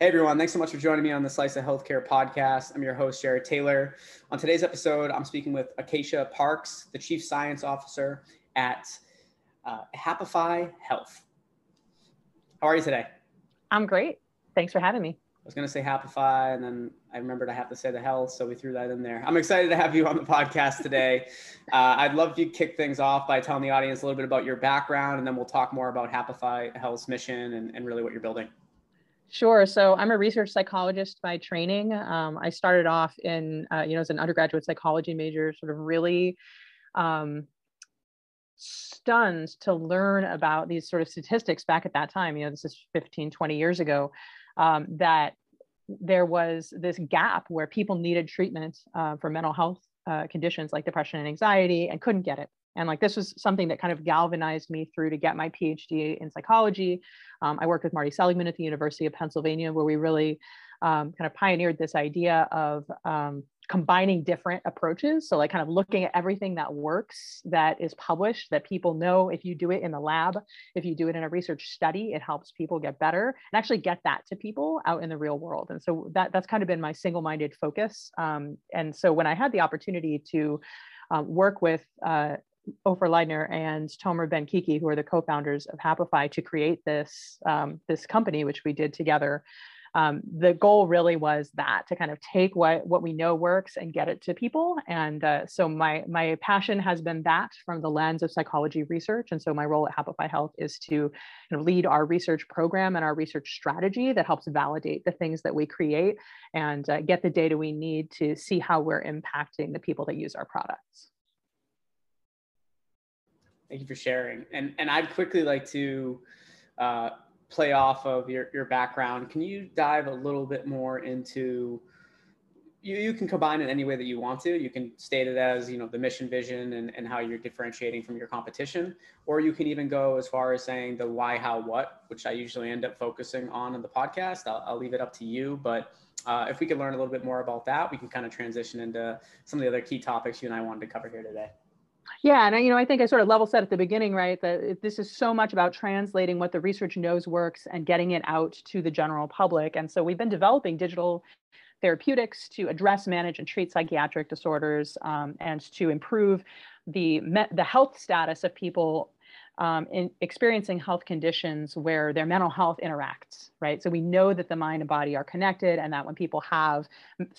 Hey everyone, thanks so much for joining me on the Slice of Healthcare podcast. I'm your host, Jared Taylor. On today's episode, I'm speaking with Acacia Parks, the Chief Science Officer at uh, Happify Health. How are you today? I'm great. Thanks for having me. I was going to say Happify, and then I remembered I have to say the health, so we threw that in there. I'm excited to have you on the podcast today. uh, I'd love to kick things off by telling the audience a little bit about your background, and then we'll talk more about Happify Health's mission and, and really what you're building. Sure. So I'm a research psychologist by training. Um, I started off in, uh, you know, as an undergraduate psychology major, sort of really um, stunned to learn about these sort of statistics back at that time. You know, this is 15, 20 years ago, um, that there was this gap where people needed treatment uh, for mental health uh, conditions like depression and anxiety and couldn't get it. And like this was something that kind of galvanized me through to get my PhD in psychology. Um, I worked with Marty Seligman at the University of Pennsylvania, where we really um, kind of pioneered this idea of um, combining different approaches. So, like, kind of looking at everything that works, that is published, that people know if you do it in the lab, if you do it in a research study, it helps people get better and actually get that to people out in the real world. And so, that, that's kind of been my single minded focus. Um, and so, when I had the opportunity to uh, work with uh, Ofer Leidner and Tomer Ben Kiki, who are the co-founders of Happify, to create this um, this company, which we did together. Um, the goal really was that to kind of take what what we know works and get it to people. And uh, so my my passion has been that from the lens of psychology research. And so my role at Happify Health is to kind of lead our research program and our research strategy that helps validate the things that we create and uh, get the data we need to see how we're impacting the people that use our products. Thank you for sharing. And and I'd quickly like to uh, play off of your, your background. Can you dive a little bit more into you, you can combine it any way that you want to. You can state it as, you know, the mission vision and, and how you're differentiating from your competition, or you can even go as far as saying the why, how, what, which I usually end up focusing on in the podcast. I'll, I'll leave it up to you. But uh, if we could learn a little bit more about that, we can kind of transition into some of the other key topics you and I wanted to cover here today. Yeah, and you know, I think I sort of level set at the beginning, right? That this is so much about translating what the research knows works and getting it out to the general public. And so we've been developing digital therapeutics to address, manage, and treat psychiatric disorders, um, and to improve the the health status of people um, in experiencing health conditions where their mental health interacts, right? So we know that the mind and body are connected, and that when people have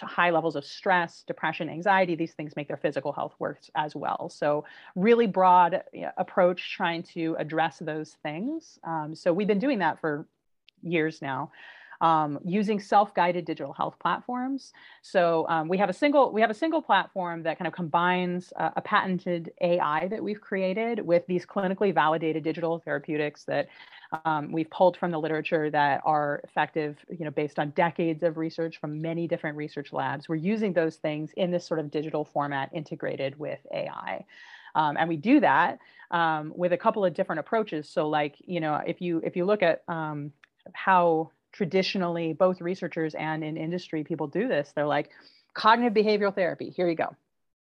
high levels of stress, depression, anxiety, these things make their physical health worse as well. So really broad approach trying to address those things. Um, so we've been doing that for years now um, using self-guided digital health platforms. So um, we have a single we have a single platform that kind of combines uh, a patented AI that we've created with these clinically validated digital therapeutics that um, we've pulled from the literature that are effective, you know, based on decades of research from many different research labs. We're using those things in this sort of digital format integrated with AI. Um, and we do that um, with a couple of different approaches. So like, you know, if you if you look at um, how traditionally both researchers and in industry people do this. They're like cognitive behavioral therapy here you go.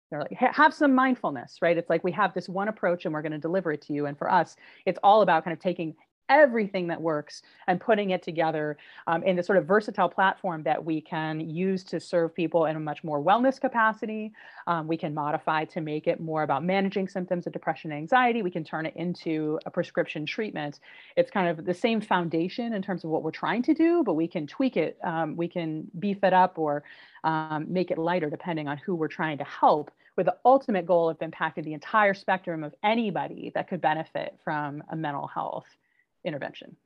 They're like have some mindfulness right? It's like we have this one approach and we're going to deliver it to you. And for us it's all about kind of taking everything that works and putting it together um, in this sort of versatile platform that we can use to serve people in a much more wellness capacity. Um, we can modify to make it more about managing symptoms of depression and anxiety. We can turn it into a prescription treatment. It's kind of the same foundation in terms of what we're trying to do, but we can tweak it. Um, we can beef it up or um, make it lighter depending on who we're trying to help with the ultimate goal of impacting the entire spectrum of anybody that could benefit from a mental health intervention.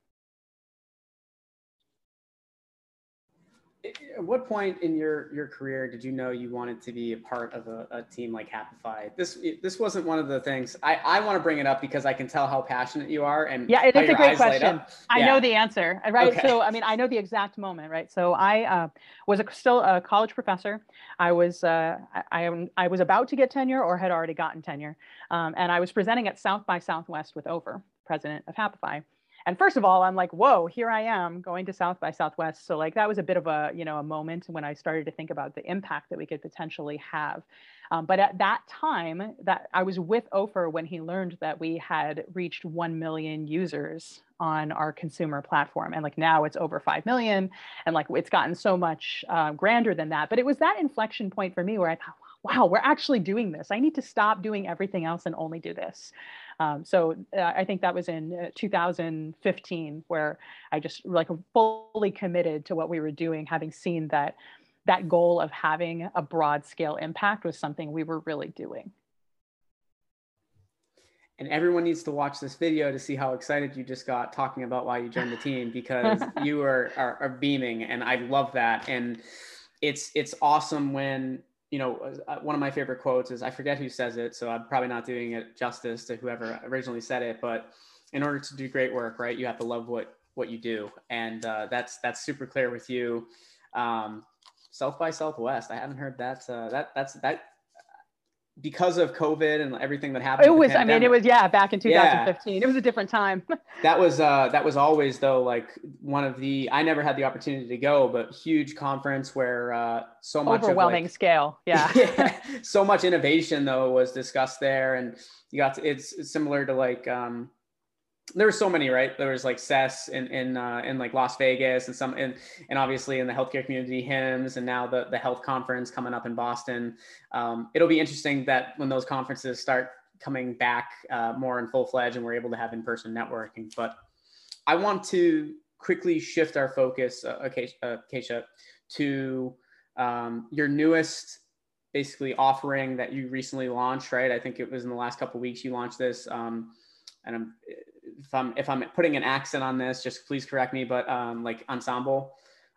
At what point in your your career did you know you wanted to be a part of a, a team like Happify? This this wasn't one of the things I, I want to bring it up because I can tell how passionate you are and yeah, it is a great question. I know the answer, right? Okay. So I mean, I know the exact moment, right? So I uh, was a, still a college professor. I was uh, I, I was about to get tenure or had already gotten tenure, um, and I was presenting at South by Southwest with Ofer, president of Happify and first of all, I'm like, whoa, here I am going to South by Southwest. So like that was a bit of a, you know, a moment when I started to think about the impact that we could potentially have. Um, but at that time, that I was with Ofer when he learned that we had reached 1 million users on our consumer platform. And like now it's over 5 million and like it's gotten so much uh, grander than that. But it was that inflection point for me where I thought, wow, we're actually doing this. I need to stop doing everything else and only do this. Um, so uh, I think that was in uh, 2015 where I just like fully committed to what we were doing, having seen that that goal of having a broad scale impact was something we were really doing. And everyone needs to watch this video to see how excited you just got talking about why you joined the team because you are, are, are beaming and I love that. And it's it's awesome when you know, uh, one of my favorite quotes is I forget who says it, so I'm probably not doing it justice to whoever originally said it. But in order to do great work, right, you have to love what what you do, and uh, that's that's super clear with you. Um, South by Southwest, I haven't heard that. Uh, that that's that because of COVID and everything that happened. It was, I mean, it was, yeah, back in 2015. Yeah. It was a different time. that was, uh, that was always though, like one of the, I never had the opportunity to go, but huge conference where uh, so much overwhelming like, scale. Yeah. yeah. So much innovation though was discussed there. And you got to, it's, it's similar to like, um, there were so many, right? There was like CES in in uh, in like Las Vegas, and some, and and obviously in the healthcare community, HIMSS, and now the the health conference coming up in Boston. Um, it'll be interesting that when those conferences start coming back uh, more in full fledged, and we're able to have in person networking. But I want to quickly shift our focus, uh, Keisha, to um, your newest basically offering that you recently launched, right? I think it was in the last couple weeks you launched this. Um, and I'm if I'm if I'm putting an accent on this, just please correct me. But um, like ensemble,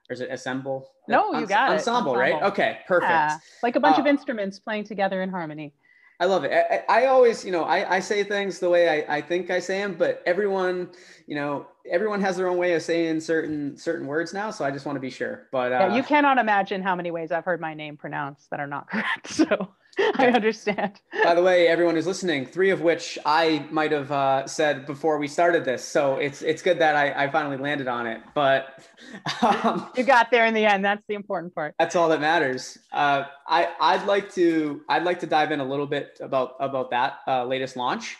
or is it assemble? No, you got ensemble, it. Ensemble, right? Okay, perfect. Yeah. Like a bunch uh, of instruments playing together in harmony. I love it. I, I always, you know, I, I say things the way I, I think I say them, but everyone, you know, everyone has their own way of saying certain certain words now. So I just want to be sure. But uh, yeah, you cannot imagine how many ways I've heard my name pronounced that are not correct. So I understand. By the way, everyone who's listening, three of which I might have uh, said before we started this, so it's it's good that I, I finally landed on it. But um, you got there in the end. That's the important part. That's all that matters. Uh, I I'd like to I'd like to dive in a little bit about about that uh, latest launch,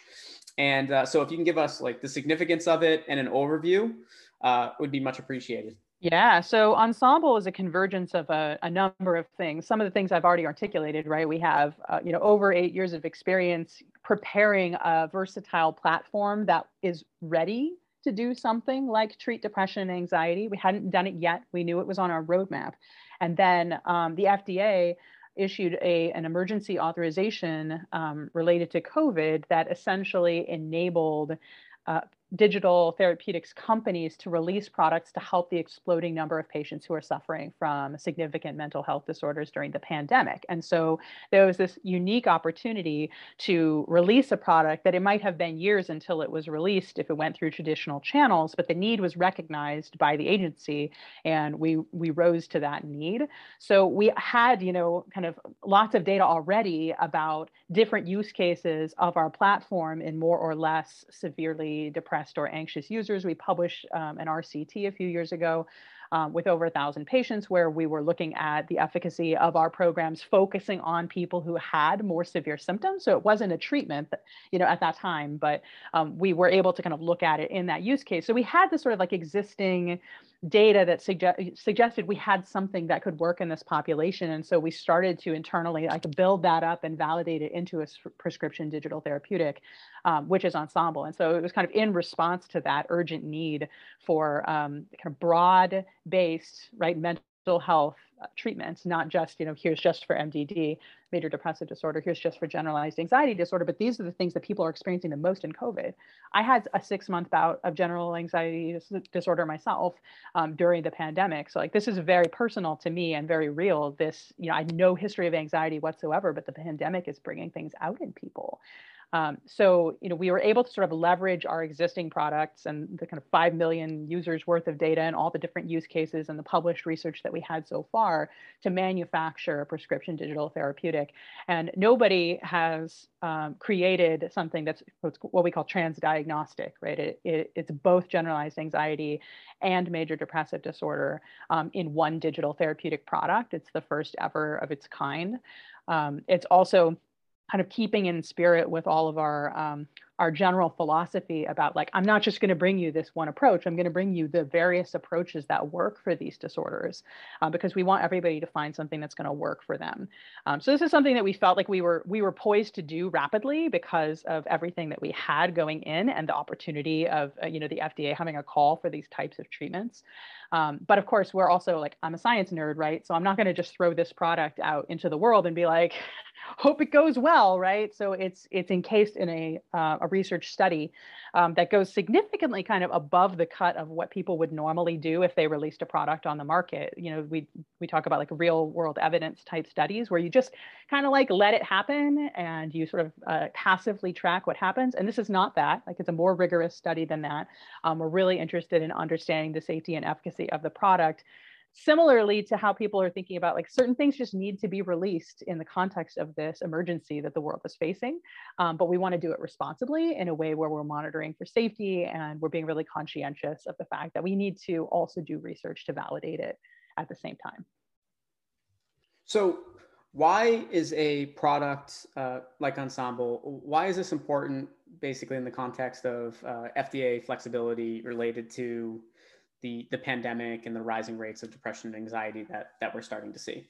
and uh, so if you can give us like the significance of it and an overview, uh, would be much appreciated. Yeah, so ensemble is a convergence of a, a, number of things. Some of the things I've already articulated, right? We have, uh, you know, over eight years of experience preparing a versatile platform that is ready to do something like treat depression and anxiety. We hadn't done it yet. We knew it was on our roadmap. And then um, the FDA issued a, an emergency authorization um, related to COVID that essentially enabled uh, digital therapeutics companies to release products to help the exploding number of patients who are suffering from significant mental health disorders during the pandemic. And so there was this unique opportunity to release a product that it might have been years until it was released if it went through traditional channels, but the need was recognized by the agency and we we rose to that need. So we had, you know, kind of lots of data already about different use cases of our platform in more or less severely depressed depressed or anxious users. We published um, an RCT a few years ago um, with over a thousand patients where we were looking at the efficacy of our programs focusing on people who had more severe symptoms. So it wasn't a treatment, you know, at that time, but um, we were able to kind of look at it in that use case. So we had this sort of like existing data that suggest, suggested we had something that could work in this population. And so we started to internally like build that up and validate it into a prescription digital therapeutic, um, which is Ensemble. And so it was kind of in response to that urgent need for um, kind of broad based, right, mental health uh, treatments, not just, you know, here's just for MDD, major depressive disorder, here's just for generalized anxiety disorder, but these are the things that people are experiencing the most in COVID. I had a six month bout of general anxiety disorder myself um, during the pandemic. So like, this is very personal to me and very real. This, you know, I had no history of anxiety whatsoever, but the pandemic is bringing things out in people. Um, so, you know, we were able to sort of leverage our existing products and the kind of 5 million users worth of data and all the different use cases and the published research that we had so far to manufacture a prescription digital therapeutic. And nobody has um, created something that's what we call transdiagnostic, right? It, it, it's both generalized anxiety and major depressive disorder um, in one digital therapeutic product. It's the first ever of its kind. Um, it's also kind of keeping in spirit with all of our um, our general philosophy about like i'm not just going to bring you this one approach i'm going to bring you the various approaches that work for these disorders uh, because we want everybody to find something that's going to work for them. Um, so this is something that we felt like we were we were poised to do rapidly because of everything that we had going in and the opportunity of uh, you know the fda having a call for these types of treatments. Um, but of course we're also like i'm a science nerd right? So i'm not going to just throw this product out into the world and be like hope it goes well, right? So it's it's encased in a uh, a research study um, that goes significantly kind of above the cut of what people would normally do if they released a product on the market. You know, we we talk about like real world evidence type studies where you just kind of like let it happen and you sort of uh, passively track what happens. And this is not that. Like it's a more rigorous study than that. Um, we're really interested in understanding the safety and efficacy of the product similarly to how people are thinking about like certain things just need to be released in the context of this emergency that the world is facing um, but we want to do it responsibly in a way where we're monitoring for safety and we're being really conscientious of the fact that we need to also do research to validate it at the same time. So why is a product uh, like ensemble why is this important basically in the context of uh, fda flexibility related to the the pandemic and the rising rates of depression and anxiety that that we're starting to see?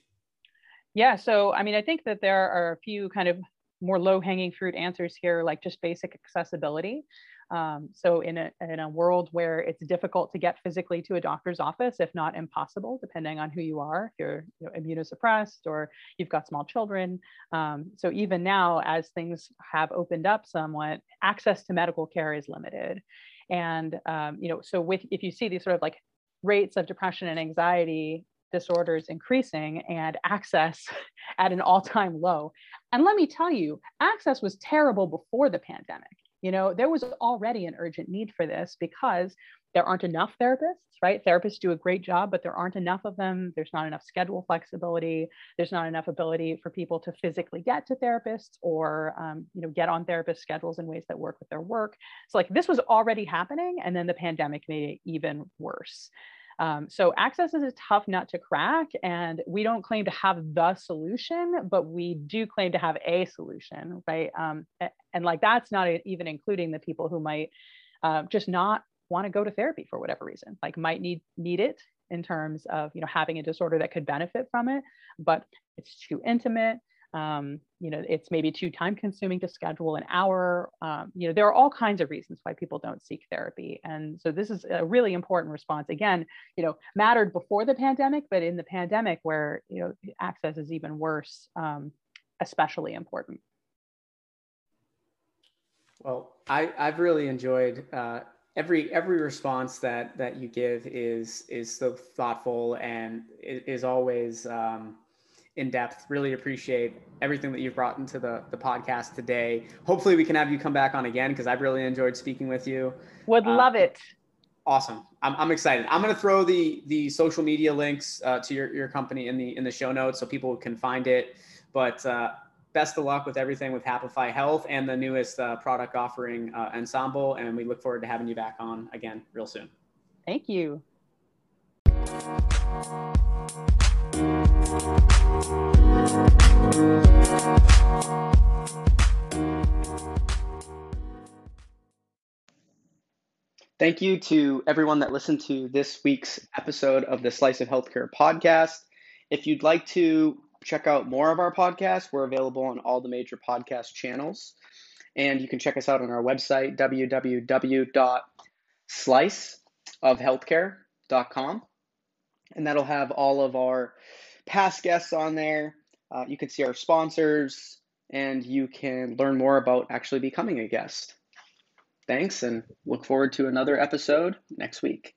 Yeah, so I mean, I think that there are a few kind of more low hanging fruit answers here, like just basic accessibility. Um, so in a, in a world where it's difficult to get physically to a doctor's office, if not impossible, depending on who you are, if you're you know, immunosuppressed or you've got small children. Um, so even now, as things have opened up somewhat, access to medical care is limited. And um, you know, so with if you see these sort of like rates of depression and anxiety disorders increasing and access at an all-time low. And let me tell you, access was terrible before the pandemic. You know, there was already an urgent need for this because there aren't enough therapists, right? Therapists do a great job, but there aren't enough of them. There's not enough schedule flexibility. There's not enough ability for people to physically get to therapists or, um, you know, get on therapist schedules in ways that work with their work. So like this was already happening, and then the pandemic made it even worse. Um, so access is a tough nut to crack, and we don't claim to have the solution, but we do claim to have a solution, right? Um, and like that's not even including the people who might uh, just not want to go to therapy for whatever reason, like might need need it in terms of you know having a disorder that could benefit from it, but it's too intimate. Um, you know, it's maybe too time consuming to schedule an hour. Um, you know, there are all kinds of reasons why people don't seek therapy. And so this is a really important response. Again, you know, mattered before the pandemic, but in the pandemic where, you know, access is even worse, um, especially important. Well, I, I've really enjoyed uh, every every response that that you give is is so thoughtful and is always um, in depth. Really appreciate everything that you've brought into the the podcast today. Hopefully, we can have you come back on again because I've really enjoyed speaking with you. Would uh, love it. Awesome. I'm, I'm excited. I'm going to throw the the social media links uh, to your, your company in the in the show notes so people can find it. But uh, best of luck with everything with Happify Health and the newest uh, product offering, uh, Ensemble. And we look forward to having you back on again real soon. Thank you. Thank you to everyone that listened to this week's episode of the Slice of Healthcare podcast. If you'd like to check out more of our podcasts, we're available on all the major podcast channels. And you can check us out on our website, www.sliceofhealthcare.com. And that'll have all of our past guests on there. Uh, you can see our sponsors and you can learn more about actually becoming a guest. Thanks and look forward to another episode next week.